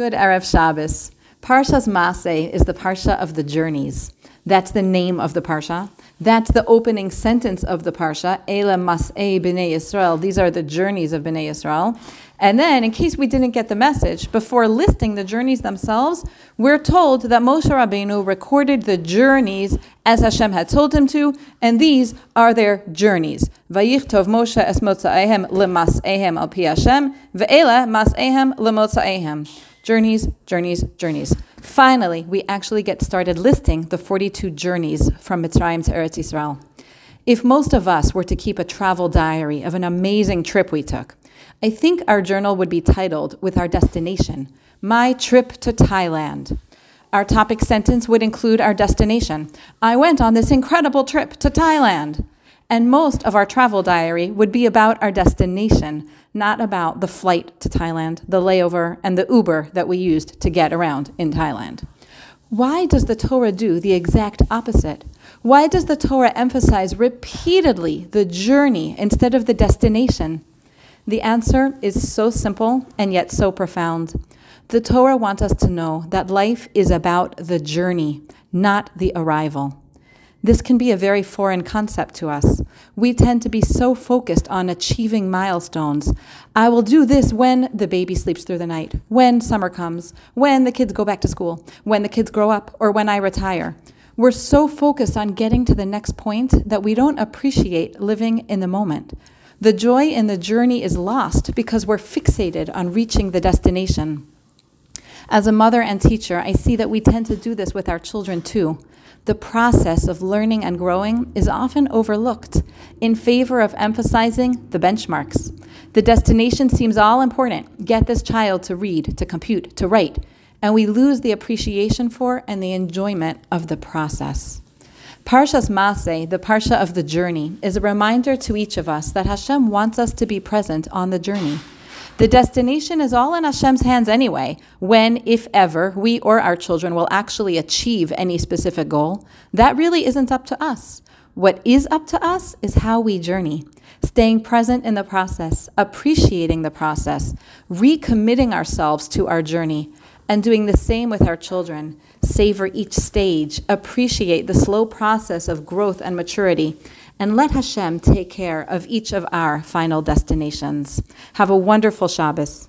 Good Erev Shabbos. Parshas Maseh is the parsha of the journeys. That's the name of the parsha. That's the opening sentence of the parsha. Ela Maseh Bnei Yisrael. These are the journeys of Bnei Yisrael. And then, in case we didn't get the message, before listing the journeys themselves, we're told that Moshe Rabbeinu recorded the journeys as Hashem had told him to, and these are their journeys. Vayichtov Moshe es motza'ehem lemas'ehem al pi Hashem, ve'ela mas'ehem lemotza'ehem. Journeys, journeys, journeys. Finally, we actually get started listing the 42 journeys from Mitzrayim to Eretz Israel. If most of us were to keep a travel diary of an amazing trip we took, I think our journal would be titled with our destination, My Trip to Thailand. Our topic sentence would include our destination. I went on this incredible trip to Thailand. And most of our travel diary would be about our destination, not about the flight to Thailand, the layover, and the Uber that we used to get around in Thailand. Why does the Torah do the exact opposite? Why does the Torah emphasize repeatedly the journey instead of the destination? The answer is so simple and yet so profound. The Torah wants us to know that life is about the journey, not the arrival. This can be a very foreign concept to us. We tend to be so focused on achieving milestones. I will do this when the baby sleeps through the night, when summer comes, when the kids go back to school, when the kids grow up, or when I retire. We're so focused on getting to the next point that we don't appreciate living in the moment. The joy in the journey is lost because we're fixated on reaching the destination. As a mother and teacher, I see that we tend to do this with our children too. The process of learning and growing is often overlooked in favor of emphasizing the benchmarks. The destination seems all important get this child to read, to compute, to write, and we lose the appreciation for and the enjoyment of the process. Parshas Maseh, the parsha of the journey, is a reminder to each of us that Hashem wants us to be present on the journey. The destination is all in Hashem's hands anyway. When, if ever, we or our children will actually achieve any specific goal, that really isn't up to us. What is up to us is how we journey, staying present in the process, appreciating the process, recommitting ourselves to our journey, and doing the same with our children. Savor each stage, appreciate the slow process of growth and maturity, and let Hashem take care of each of our final destinations. Have a wonderful Shabbos.